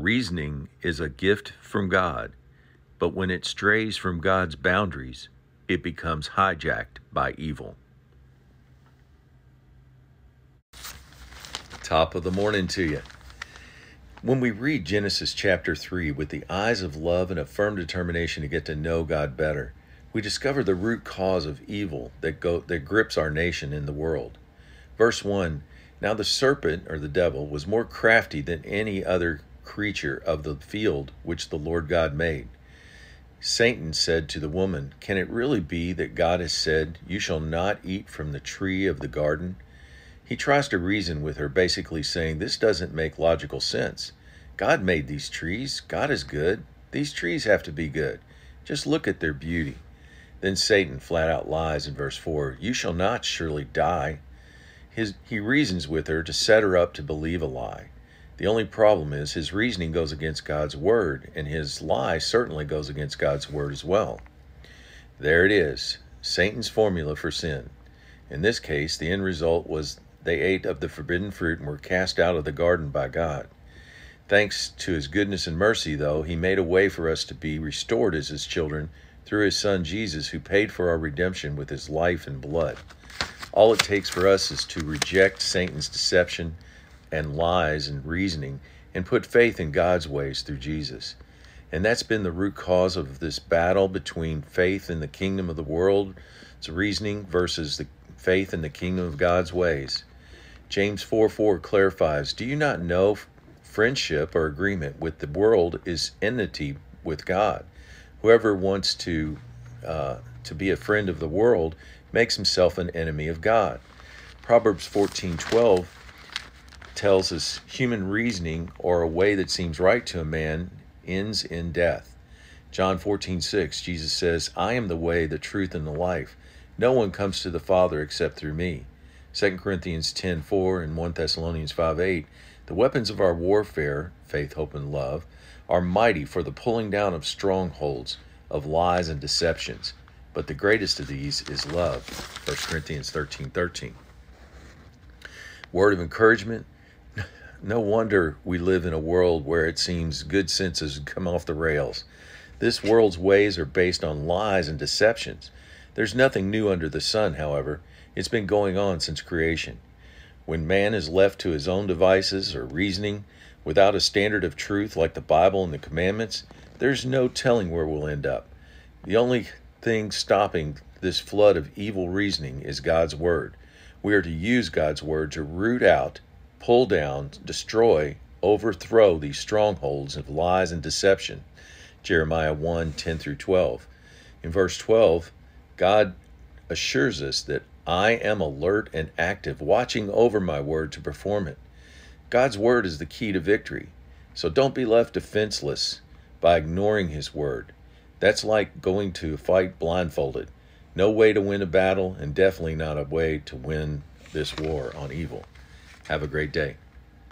Reasoning is a gift from God, but when it strays from God's boundaries, it becomes hijacked by evil. Top of the morning to you. When we read Genesis chapter 3 with the eyes of love and a firm determination to get to know God better, we discover the root cause of evil that, go, that grips our nation and the world. Verse 1 Now the serpent, or the devil, was more crafty than any other creature of the field which the Lord God made. Satan said to the woman, Can it really be that God has said, You shall not eat from the tree of the garden? He tries to reason with her, basically saying, This doesn't make logical sense. God made these trees. God is good. These trees have to be good. Just look at their beauty. Then Satan flat out lies in verse 4 You shall not surely die. His, he reasons with her to set her up to believe a lie. The only problem is his reasoning goes against God's word, and his lie certainly goes against God's word as well. There it is Satan's formula for sin. In this case, the end result was they ate of the forbidden fruit and were cast out of the garden by God. Thanks to his goodness and mercy, though, he made a way for us to be restored as his children through his son Jesus, who paid for our redemption with his life and blood. All it takes for us is to reject Satan's deception and lies and reasoning and put faith in God's ways through Jesus. And that's been the root cause of this battle between faith in the kingdom of the world, it's reasoning versus the faith in the kingdom of God's ways. James 4 4 clarifies Do you not know friendship or agreement with the world is enmity with God? Whoever wants to, uh, to be a friend of the world makes himself an enemy of God. Proverbs fourteen twelve tells us human reasoning or a way that seems right to a man ends in death. John 14:6 Jesus says, I am the way, the truth, and the life. No one comes to the Father except through me. 2 Corinthians 10:4 and 1 Thessalonians 5, 8, the weapons of our warfare, faith, hope, and love, are mighty for the pulling down of strongholds, of lies and deceptions. But the greatest of these is love. 1 Corinthians 13, 13. Word of encouragement no wonder we live in a world where it seems good sense has come off the rails. This world's ways are based on lies and deceptions. There's nothing new under the sun, however. It's been going on since creation. When man is left to his own devices or reasoning, without a standard of truth like the Bible and the commandments, there's no telling where we'll end up. The only thing stopping this flood of evil reasoning is God's Word. We are to use God's Word to root out pull down, destroy, overthrow these strongholds of lies and deception. Jeremiah 1 10 through 12. In verse 12, God assures us that I am alert and active, watching over my word to perform it. God's word is the key to victory. So don't be left defenseless by ignoring his word. That's like going to fight blindfolded. No way to win a battle, and definitely not a way to win this war on evil. Have a great day.